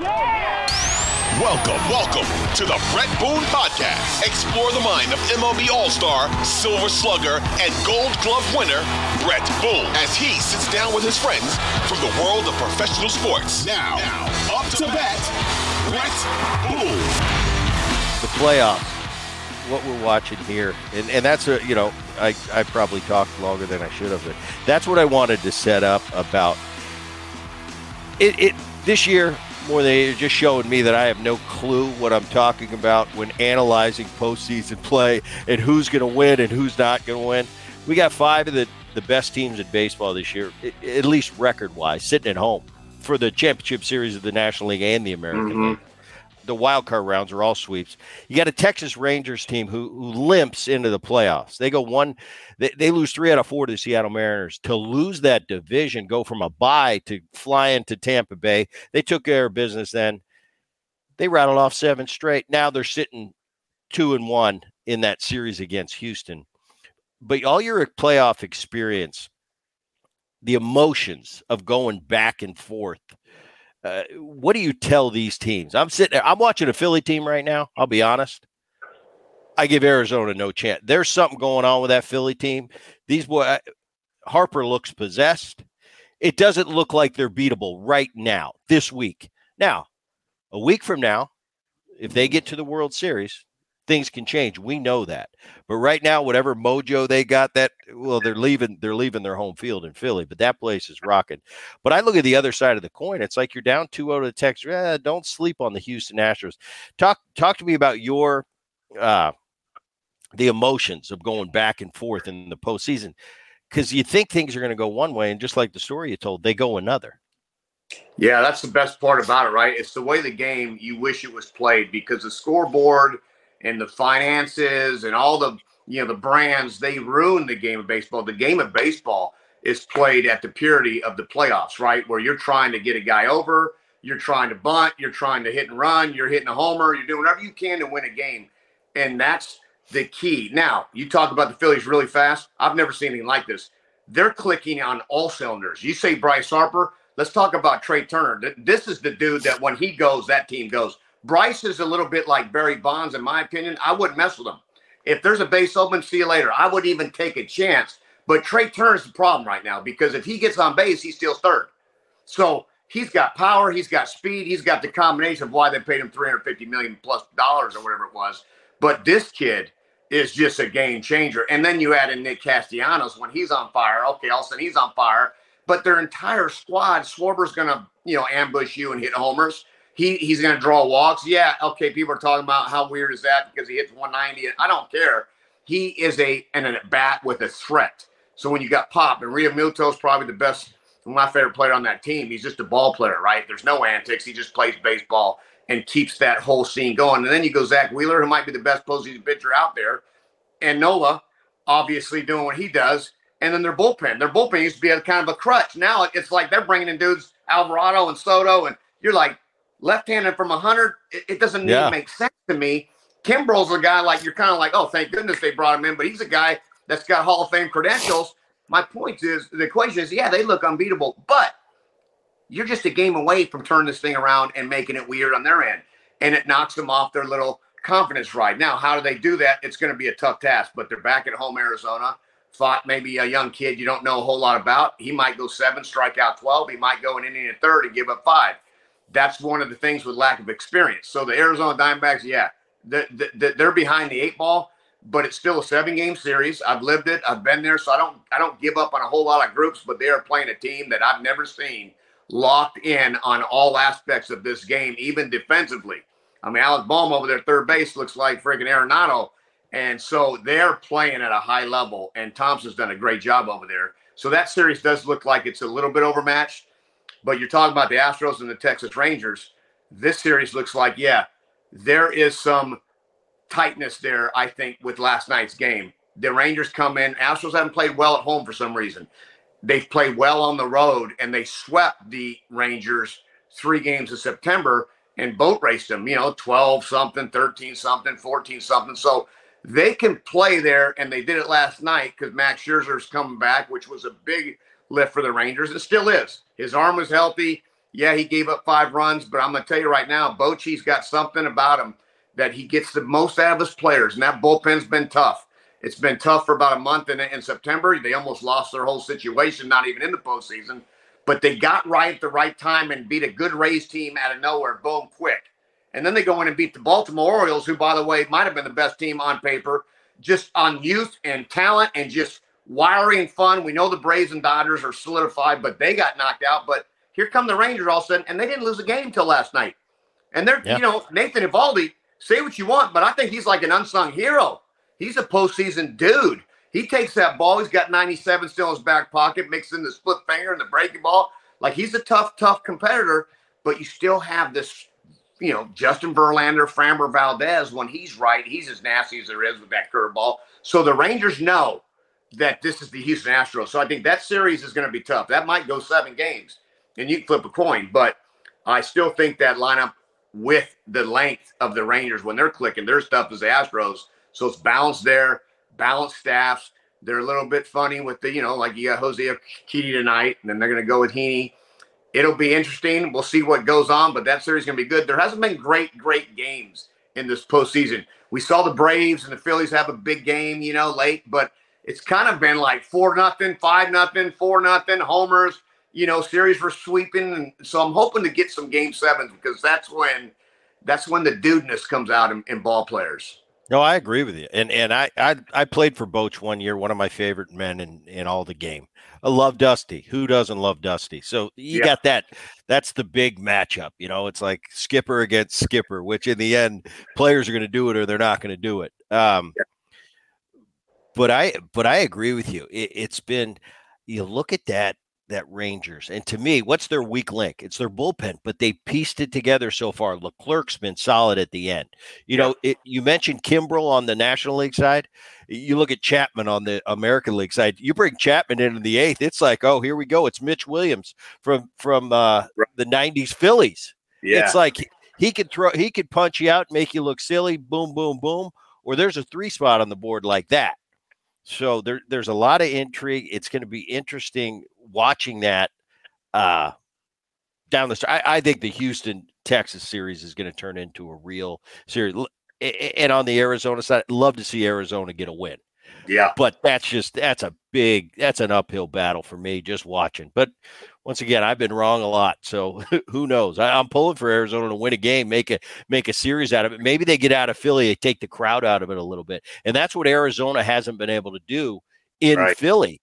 Welcome, welcome to the Bret Boone Podcast. Explore the mind of MLB All Star, Silver Slugger, and Gold Glove winner, Bret Boone, as he sits down with his friends from the world of professional sports. Now, now up to bat, Bret Boone. the playoffs, what we're watching here, and, and that's a you know I, I probably talked longer than I should have, but that's what I wanted to set up about it. it this year more than it just showing me that I have no clue what I'm talking about when analyzing postseason play and who's going to win and who's not going to win. We got five of the the best teams in baseball this year, at least record wise, sitting at home for the championship series of the National League and the American mm-hmm. League the wild card rounds are all sweeps. You got a Texas Rangers team who, who limps into the playoffs. They go one, they, they lose three out of four to the Seattle Mariners. To lose that division, go from a bye to fly into Tampa Bay. They took care of business then. They rattled off seven straight. Now they're sitting two and one in that series against Houston. But all your playoff experience, the emotions of going back and forth uh, what do you tell these teams? I'm sitting there, I'm watching a Philly team right now. I'll be honest. I give Arizona no chance. There's something going on with that Philly team. These boy Harper looks possessed. It doesn't look like they're beatable right now, this week. Now, a week from now, if they get to the World Series, things can change. We know that. But right now, whatever mojo they got, that well, they're leaving. They're leaving their home field in Philly, but that place is rocking. But I look at the other side of the coin. It's like you're down 2-0 to the Texas. Eh, don't sleep on the Houston Astros. Talk talk to me about your uh, the emotions of going back and forth in the postseason because you think things are going to go one way, and just like the story you told, they go another. Yeah, that's the best part about it, right? It's the way the game you wish it was played because the scoreboard and the finances and all the you know the brands they ruin the game of baseball. The game of baseball is played at the purity of the playoffs, right? Where you're trying to get a guy over, you're trying to bunt, you're trying to hit and run, you're hitting a homer, you're doing whatever you can to win a game, and that's the key. Now you talk about the Phillies really fast. I've never seen anything like this. They're clicking on all cylinders. You say Bryce Harper. Let's talk about Trea Turner. This is the dude that when he goes, that team goes. Bryce is a little bit like Barry Bonds, in my opinion. I wouldn't mess with him. If there's a base open, see you later. I wouldn't even take a chance. But Trea Turner's the problem right now because if he gets on base, he steals third. So he's got power, he's got speed, he's got the combination of why they paid him 350 million plus dollars or whatever it was. But this kid is just a game changer. And then you add in Nick Castellanos when he's on fire. Okay, all of a sudden he's on fire. But their entire squad, Schwarber's gonna, you know, ambush you and hit homers. He he's gonna draw walks. Yeah, okay. People are talking about how weird is that because he hits 190. I don't care. He is a an at bat with a threat. So when you got Pop and Realmuto's probably the best, my favorite player on that team. He's just a ball player, right? There's no antics. He just plays baseball and keeps that whole scene going. And then you go Zack Wheeler, who might be the best postseason pitcher out there, and Nola, obviously doing what he does. And then their bullpen. Their bullpen used to be a kind of a crutch. Now it's like they're bringing in dudes, Alvarado and Soto, and you're like left-handed from 100. It, it doesn't yeah. make sense to me. Kimbrel's a guy like you're kind of like, oh, thank goodness they brought him in, but he's a guy that's got Hall of Fame credentials. My point is the equation is, yeah, they look unbeatable, but you're just a game away from turning this thing around and making it weird on their end. And it knocks them off their little confidence ride. Now, how do they do that? It's going to be a tough task, but they're back at home, Arizona. Pfaadt maybe a young kid you don't know a whole lot about. He might go seven, strike out 12. He might go an inning and third and give up five. That's one of the things with lack of experience. So the Arizona Diamondbacks, yeah, they're behind the eight ball, but it's still a seven game series. I've lived it. I've been there, so I don't I don't give up on a whole lot of groups. But they are playing a team that I've never seen locked in on all aspects of this game, even defensively. I mean, Alec Bohm over there, third base, looks like freaking Arenado. And so they're playing at a high level, and Thomson's done a great job over there. So that series does look like it's a little bit overmatched. But you're talking about the Astros and the Texas Rangers. This series looks like, yeah, there is some tightness there, I think, with last night's game. The Rangers come in. Astros haven't played well at home for some reason. They've played well on the road, and they swept the Rangers three games in September and boat raced them, you know, 12 something, 13 something, 14 something. So they can play there, and they did it last night because Max Scherzer's coming back, which was a big lift for the Rangers. It still is. His arm was healthy. Yeah, he gave up five runs, but I'm going to tell you right now, Bochy's got something about him that he gets the most out of his players, and that bullpen's been tough. It's been tough for about a month in, in September. They almost lost their whole situation, not even in the postseason, but they got right at the right time and beat a good Rays team out of nowhere, boom, quick. And then they go in and beat the Baltimore Orioles, who, by the way, might have been the best team on paper, just on youth and talent and just wiry and fun. We know the Braves and Dodgers are solidified, but they got knocked out. But here come the Rangers all of a sudden, and they didn't lose a game until last night. And they're, yeah. you know, Nathan Eovaldi, say what you want, but I think he's like an unsung hero. He's a postseason dude. He takes that ball. He's got 97 still in his back pocket, mixing the split finger and the breaking ball. Like he's a tough, tough competitor, but you still have this, you know, Justin Verlander, Framber Valdez. When he's right, he's as nasty as there is with that curveball. So the Rangers know that this is the Houston Astros. So I think that series is going to be tough. That might go seven games, and you can flip a coin. But I still think that lineup with the length of the Rangers when they're clicking their stuff is the Astros. So it's balanced there, balanced staffs. They're a little bit funny with the, you know, like you got Jose Urquidy tonight, and then they're going to go with Heaney. It'll be interesting. We'll see what goes on, but that series is going to be good. There hasn't been great, great games in this postseason. We saw the Braves and the Phillies have a big game, you know, late, but it's kind of been like four nothing, five nothing, four nothing, homers you know, series were sweeping. And so I'm hoping to get some game sevens because that's when that's when the dudeness comes out in, in ball players. No, I agree with you. And and I, I I played for Boch one year, one of my favorite men in in all the game. I love Dusty. Who doesn't love Dusty? So you yeah. got that. That's the big matchup. You know, it's like skipper against skipper, which in the end, players are going to do it or they're not going to do it. Um, yeah. But I but I agree with you. It, it's been you look at that that Rangers. And to me, what's their weak link? It's their bullpen, but they pieced it together so far. Leclerc's been solid at the end. You know, it, you mentioned Kimbrel on the National League side. You look at Chapman on the American League side. You bring Chapman into the eighth, it's like, oh, here we go. It's Mitch Williams from from uh, the '90s Phillies. Yeah. It's like he could throw, he could punch you out, make you look silly. Boom, boom, boom. Or there's a three spot on the board like that. So there, there's a lot of intrigue. It's going to be interesting watching that uh, down the stretch. I, I think the Houston Texas series is going to turn into a real series. And on the Arizona side, I'd love to see Arizona get a win. Yeah. But that's just that's a big that's an uphill battle for me just watching. But once again, I've been wrong a lot, so who knows? I, am pulling for Arizona to win a game, make a make a series out of it. Maybe they get out of Philly, they take the crowd out of it a little bit, and that's what Arizona hasn't been able to do in right. Philly.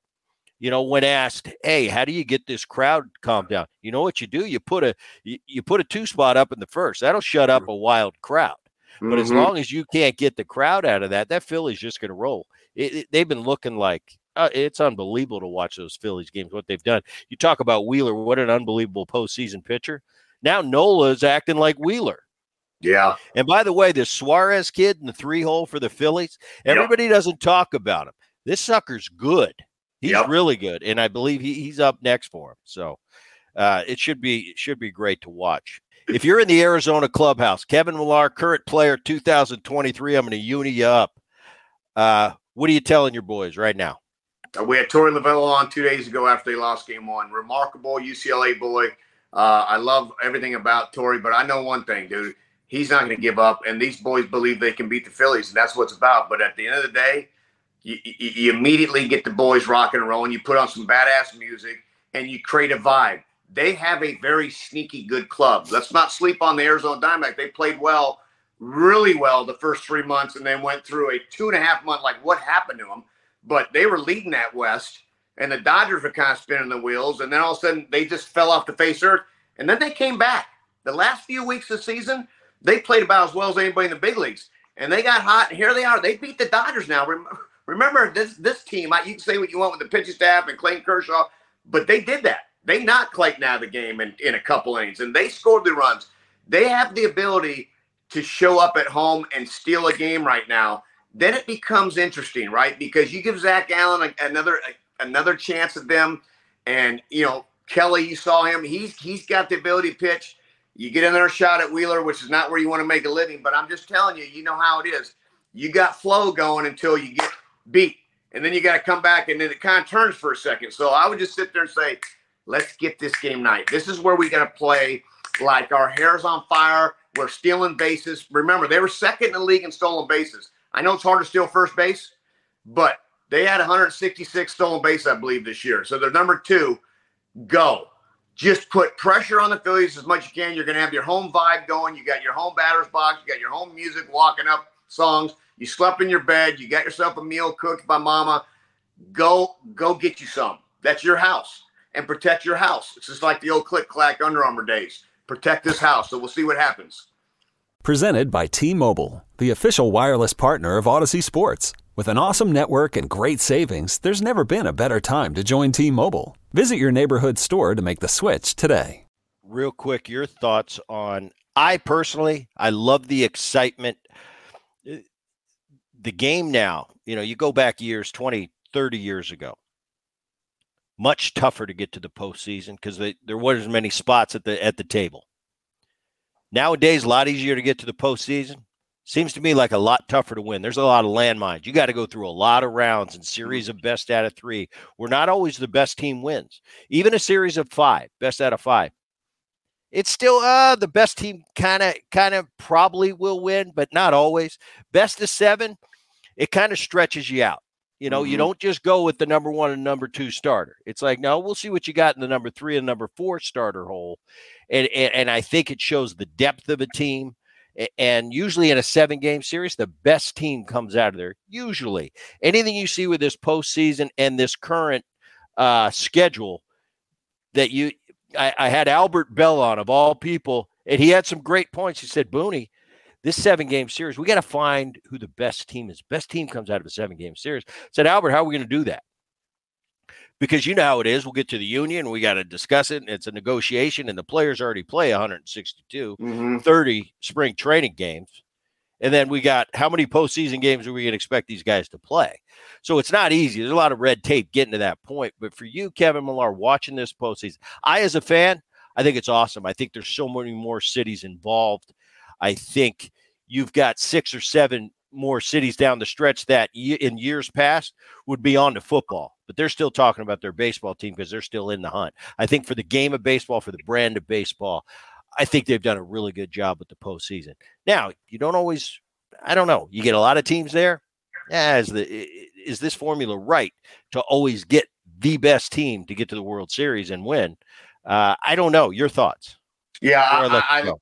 You know, when asked, "Hey, how do you get this crowd calmed down?" You know what you do? You put a you, you put a two spot up in the first. That'll shut up mm. a wild crowd. But mm-hmm. as long as you can't get the crowd out of that, that Philly's just going to roll. It, it, they've been looking like uh, it's unbelievable to watch those Phillies games. What they've done. You talk about Wheeler. What an unbelievable postseason pitcher. Now Nola is acting like Wheeler. Yeah. And by the way, this Suarez kid in the three hole for the Phillies, everybody yep. doesn't talk about him. This sucker's good. He's yep. really good, and I believe he, he's up next for him. So uh, it should be it should be great to watch. If you're in the Arizona clubhouse, Kevin Millar, current player 2023, I'm going to uni you up. Uh, what are you telling your boys right now? Uh, we had Torey Lovullo on two days ago after they lost game one. Remarkable UCLA boy. Uh, I love everything about Tori, but I know one thing, dude. He's not going to give up, and these boys believe they can beat the Phillies, and that's what it's about. But at the end of the day, you, you, you immediately get the boys rocking and rolling. You put on some badass music, and you create a vibe they have a very sneaky good club. Let's not sleep on the Arizona Diamondback. They played well, really well the first three months, and then went through a two and a half month like what happened to them. But they were leading that West, and the Dodgers were kind of spinning the wheels, and then all of a sudden they just fell off the face earth, and then they came back. The last few weeks of the season, they played about as well as anybody in the big leagues, and they got hot. And here they are. They beat the Dodgers now. Remember this this team. You can say what you want with the pitching staff and Clayton Kershaw, but they did that. They knocked Clayton out of the game in, in a couple innings, and they scored the runs. They have the ability to show up at home and steal a game right now. Then it becomes interesting, right? Because you give Zac Gallen a, another a, another chance at them, and you know Kelly, you saw him. He's he's got the ability to pitch. You get another shot at Wheeler, which is not where you want to make a living. But I'm just telling you, you know how it is. You got flow going until you get beat, and then you got to come back, and then it kind of turns for a second. So I would just sit there and say, Let's get this game night. This is where we got to play like our hair's on fire. We're stealing bases. Remember, they were second in the league in stolen bases. I know it's hard to steal first base, but they had 166 stolen bases, I believe, this year. So they're number two. Go. Just put pressure on the Phillies as much as you can. You're going to have your home vibe going. You got your home batter's box. You got your home music, walking up songs. You slept in your bed. You got yourself a meal cooked by mama. Go, go get you some. That's your house and protect your house. It's just like the old click clack Under Armour days. Protect this house. So we'll see what happens. Presented by T Mobile, the official wireless partner of Audacy Sports. With an awesome network and great savings, there's never been a better time to join T Mobile. Visit your neighborhood store to make the switch today. Real quick, your thoughts on I personally, I love the excitement. Uh, the game now, you know, you go back years, 20, 30 years ago much tougher to get to the postseason because there wasn't as many spots at the at the table. Nowadays, a lot easier to get to the postseason. Seems to me like a lot tougher to win. There's a lot of landmines. You got to go through a lot of rounds and series of best out of three. We're not always the best team wins. Even a series of five, best out of five. It's still uh the best team kind of kind of probably will win, but not always. Best of seven, it kind of stretches you out. You know, mm-hmm. you don't just go with the number one and number two starter. It's like, no, we'll see what you got in the number three and number four starter hole. And, and, and I think it shows the depth of a team. And usually in a seven game series, the best team comes out of there. Usually, anything you see with this postseason and this current uh, schedule that you, I, I had Albert Belle on of all people, and he had some great points. He said, Booney, this seven game series, we got to find who the best team is. Best team comes out of a seven game series. I said, Albert, how are we going to do that? Because you know how it is. We'll get to the union. We got to discuss it. It's a negotiation, and the players already play 162, mm-hmm. 30 spring training games. And then we got how many postseason games are we going to expect these guys to play? So it's not easy. There's a lot of red tape getting to that point. But for you, Kevin Millar, watching this postseason, I, as a fan, I think it's awesome. I think there's so many more cities involved. I think you've got six or seven more cities down the stretch that in years past would be on to football, but they're still talking about their baseball team because they're still in the hunt. I think for the game of baseball, for the brand of baseball, I think they've done a really good job with the postseason. Now, you don't always, I don't know, you get a lot of teams there. Yeah, is the is this formula right to always get the best team to get to the World Series and win? Uh, I don't know. Your thoughts? Yeah, I, I,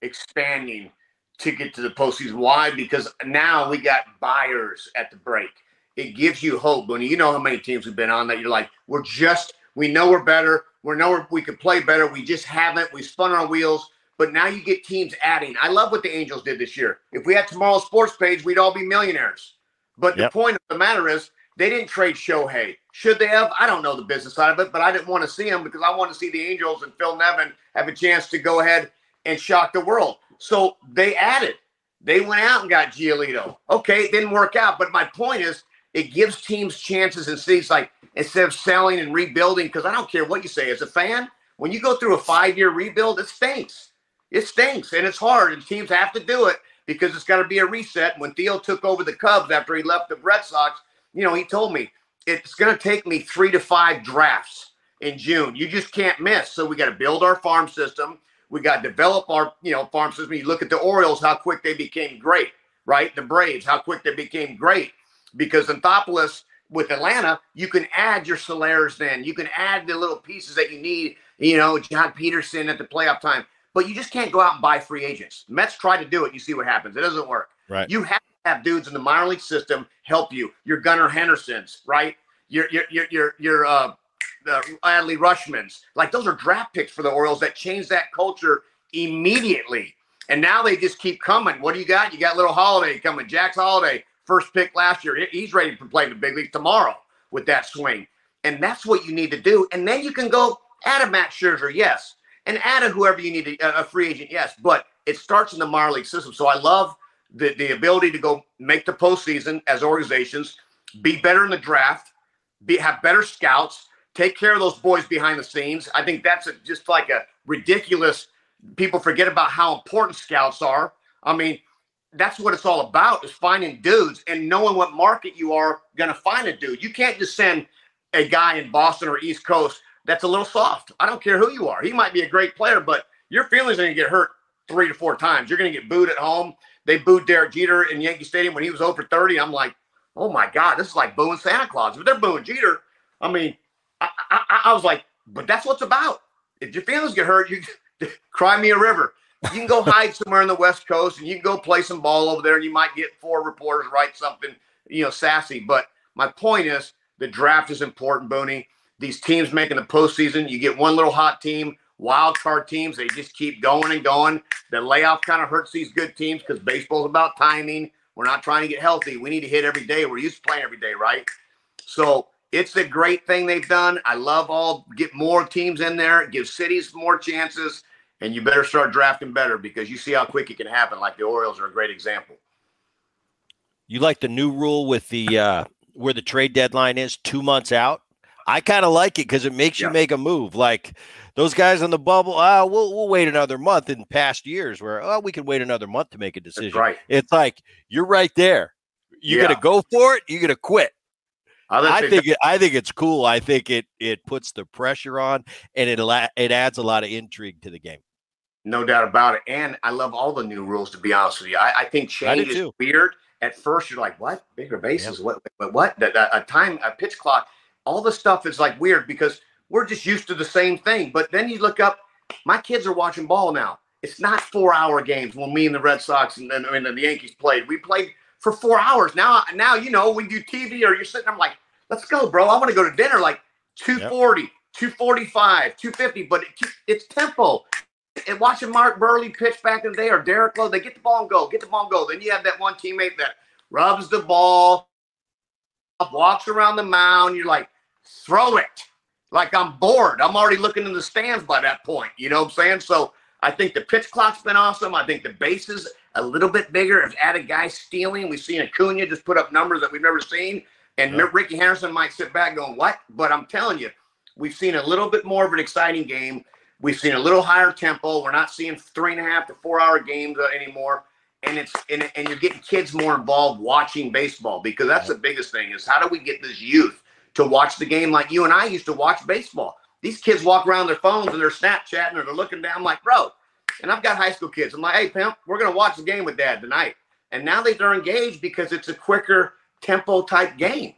expanding to get to the postseason. Why? Because now we got buyers at the break. It gives you hope, Booney. You know how many teams we've been on that. You're like, we're just, we know we're better. We know we're, we could play better. We just haven't. We spun our wheels. But now you get teams adding. I love what the Angels did this year. If we had tomorrow's sports page, we'd all be millionaires. But yep. the point of the matter is, They didn't trade Shohei. Should they have? I don't know the business side of it, but I didn't want to see him because I want to see the Angels and Phil Nevin have a chance to go ahead and shock the world. So they added. They went out and got Giolito. Okay, it didn't work out, but my point is, it gives teams chances and cities like instead of selling and rebuilding. Because I don't care what you say as a fan, when you go through a five-year rebuild, it stinks. It stinks and it's hard, and teams have to do it because it's got to be a reset. When Theo took over the Cubs after he left the Red Sox, you know, he told me it's going to take me three to five drafts in June. You just can't miss. So we got to build our farm system. We got to develop our, you know, farm system. You look at the Orioles, how quick they became great, right? The Braves, how quick they became great because Anthopoulos with Atlanta, you can add your Solers then. You can add the little pieces that you need, you know, Joc Pederson at the playoff time. But you just can't go out and buy free agents. Mets try to do it. You see what happens. It doesn't work. Right. You have to have dudes in the minor league system help you. Your Gunnar Hendersons, right? Your your your your your uh, the Adley Rutschman's. Like those are draft picks for the Orioles that change that culture immediately. And now they just keep coming. What do you got? You got little Holliday coming. Jackson Holliday, first pick last year. He's ready to play the big league tomorrow with that swing. And that's what you need to do. And then you can go add a Max Scherzer, yes, and add a whoever you need to, a free agent, yes. But it starts in the minor league system. So I love the, the ability to go make the postseason as organizations, be better in the draft, be have better scouts, take care of those boys behind the scenes. I think that's a, just like a ridiculous. People forget about how important scouts are. I mean, that's what it's all about is finding dudes and knowing what market you are going to find a dude. You can't just send a guy in Boston or East Coast that's a little soft. I don't care who you are. He might be a great player, but your feelings are going to get hurt three to four times. You're going to get booed at home. They booed Derek Jeter in Yankee Stadium when he was over 30. I'm like, oh my God, this is like booing Santa Claus. But they're booing Jeter. I mean, I, I, I was like, but that's what's about. If your feelings get hurt, you cry me a river. You can go hide somewhere in the West Coast and you can go play some ball over there and you might get four reporters write something, you know, sassy. But my point is the draft is important, Booney. These teams making the postseason, you get one little hot team, wild card teams, they just keep going and going. The layoff kind of hurts these good teams because baseball's about timing. We're not trying to get healthy. We need to hit every day. We're used to playing every day, right? So it's a great thing they've done. I love all get more teams in there, give cities more chances, and you better start drafting better because you see how quick it can happen. Like the Orioles are a great example. You like the new rule with the uh where the trade deadline is two months out? I kind of like it because it makes yeah. you make a move. Like those guys on the bubble, ah, we'll we'll wait another month. In past years, where oh, we can wait another month to make a decision. That's right. It's like you're right there. You're yeah. gonna go for it. You're gonna quit. I think it, I think it's cool. I think it it puts the pressure on, and it it adds a lot of intrigue to the game. No doubt about it. And I love all the new rules. To be honest with you, I, I think change I is weird. At first, you're like, "What? Bigger bases? What? What? What? A, a time, a pitch clock." all the stuff is like weird because we're just used to the same thing. But then you look up, my kids are watching ball now. It's not four hour games when me and the Red Sox and, and, and the Yankees played. We played for four hours. Now, now you know, we do TV or you're sitting, I'm like, let's go, bro. I want to go to dinner like 240, yep. 245, 250, but it, it's tempo. And watching Mark Buehrle pitch back in the day or Derek Lowe, they get the ball and go, get the ball and go. Then you have that one teammate that rubs the ball, walks around the mound. You're like, throw it. Like I'm bored. I'm already looking in the stands by that point. You know what I'm saying? So I think the pitch clock's been awesome. I think the bases a little bit bigger. Have added guys stealing. We've seen Acuna just put up numbers that we've never seen. And yeah. Rickey Henderson might sit back going, what? But I'm telling you, we've seen a little bit more of an exciting game. We've seen a little higher tempo. We're not seeing three and a half to four hour games uh, anymore. And it's and, and you're getting kids more involved watching baseball because that's the biggest thing is how do we get this youth to watch the game like you and I used to watch baseball. These kids walk around their phones and they're Snapchatting or they're looking down. Like, bro, and I've got high school kids. I'm like, hey, pimp, we're going to watch the game with dad tonight. And now they, they're engaged because it's a quicker tempo type game.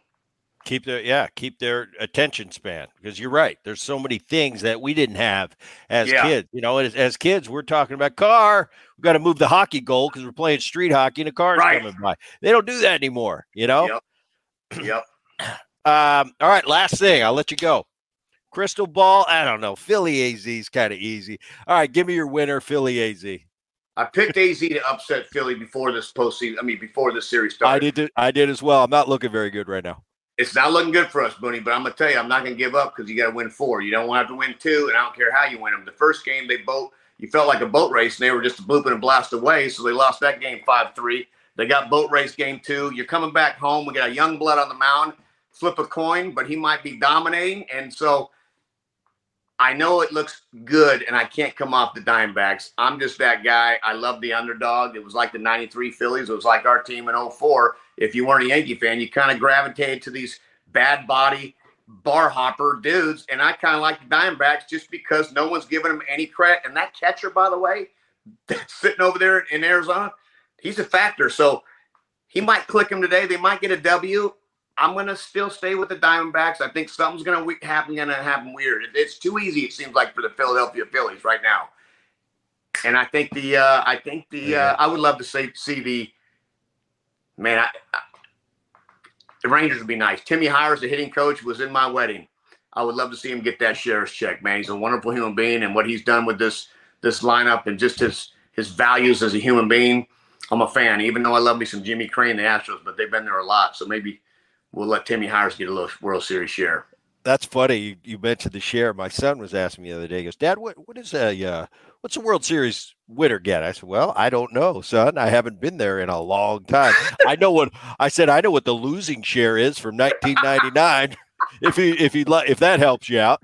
Keep their yeah, keep their attention span because you're right. There's so many things that we didn't have as yeah. kids. You know, as, as, kids, we're talking about car. We got to move the hockey goal because we're playing street hockey and a car's right. coming by. They don't do that anymore. You know. Yep. Yep. Um, all right, last thing. I'll let you go. Crystal ball. I don't know. Philly AZ is kind of easy. All right, give me your winner, Philly AZ. I picked AZ to upset Philly before this postseason. I mean, before this series started. I did. I did as well. I'm not looking very good right now. it's not looking good for us, Booney. But I'm gonna tell you, I'm not gonna give up because you got to win four. You don't want to have to win two, and I don't care how you win them. The first game, they both you felt like a boat race, and they were just a bloop and blast away. So they lost that game five three. They got boat race game two. You're coming back home. We got a young blood on the mound. Flip a coin, but he might be dominating, and so I know it looks good, and I can't come off the Diamondbacks. I'm just that guy. I love the underdog. It was like the 93 Phillies. It was like our team in 04. If you weren't a Yankee fan, you kind of gravitated to these bad body bar hopper dudes. And I kind of like the Diamondbacks just because no one's giving them any credit. And that catcher, by the way, that's sitting over there in Arizona, he's a factor. So he might click him today. They might get a W. I'm gonna still stay with the Diamondbacks. I think something's gonna happen. Gonna happen weird. It's too easy. It seems like for the Philadelphia Phillies right now. And I think the uh, I think the uh, I would love to see see the man. I, I, the Rangers would be nice. Timmy Hyers, the hitting coach, was in my wedding. I would love to see him get that sheriff's check, man. He's a wonderful human being, and what he's done with this this lineup and just his his values as a human being, I'm a fan. Even though I love me some Jimmy Crane, the Astros, but they've been there a lot, so maybe we'll let Timmy Hyers get a little World Series share. That's funny. You, you mentioned the share. My son was asking me the other day. He goes, Dad, what what is a uh, what's a World Series winner get? I said, Well, I don't know, son. I haven't been there in a long time. I know what I said. I know what the losing share is from 1999. if he if he if that helps you out,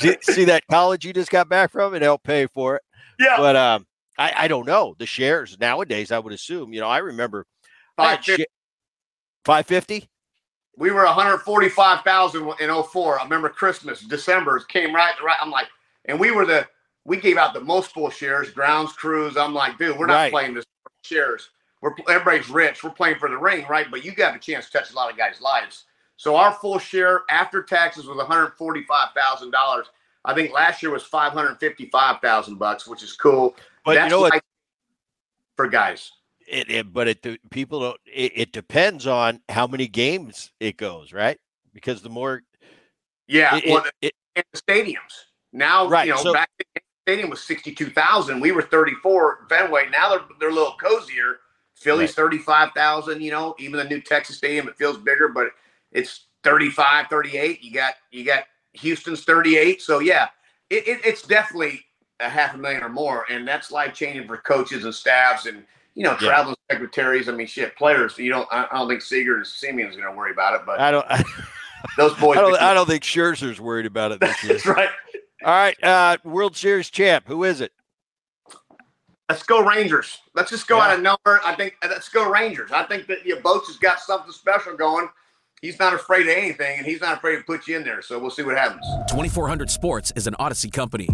see, see that college you just got back from, and help pay for it. Yeah, but um, I I don't know the shares nowadays. I would assume. You know, I remember five fifty we were 145,000 in 04. I remember Christmas, December came right, right. I'm like, and we were the, we gave out the most full shares, grounds crews. I'm like, dude, we're not Right. playing this shares. We're everybody's rich. We're playing for the ring, right? But you got a chance to touch a lot of guys' lives. So our full share after taxes was 145,000 dollars. I think last year was 555,000 bucks, which is cool. But you know what? for guys. It, it but it people don't it, it depends on how many games it goes right because the more Yeah, it, well, the stadiums. Now, Right, you know, so- back then, the stadium was 62,000. We were 34 Fenway. Now they're, they're a little cozier. Philly's 35,000, you know, even the new Texas stadium, it feels bigger, but it's 35, 38. You got, you got Houston's 38. So yeah, it, it, it's definitely a half a million or more. And that's life changing for coaches and staffs and, you know, Yeah. traveling secretaries. I mean, shit, players, you don't, I I don't think Seager and Semien's going to worry about it, but I don't I, those boys, I don't I don't think Scherzer's worried about it this year. that's right. All right, uh, World Series champ, who is it? Let's go Rangers. Let's just go Yeah. out of number. I think let's go Rangers. I think that your Boats has got something special going. He's not afraid of anything, and he's not afraid to put you in there. So we'll see what happens. 2400 Sports is an Audacy company.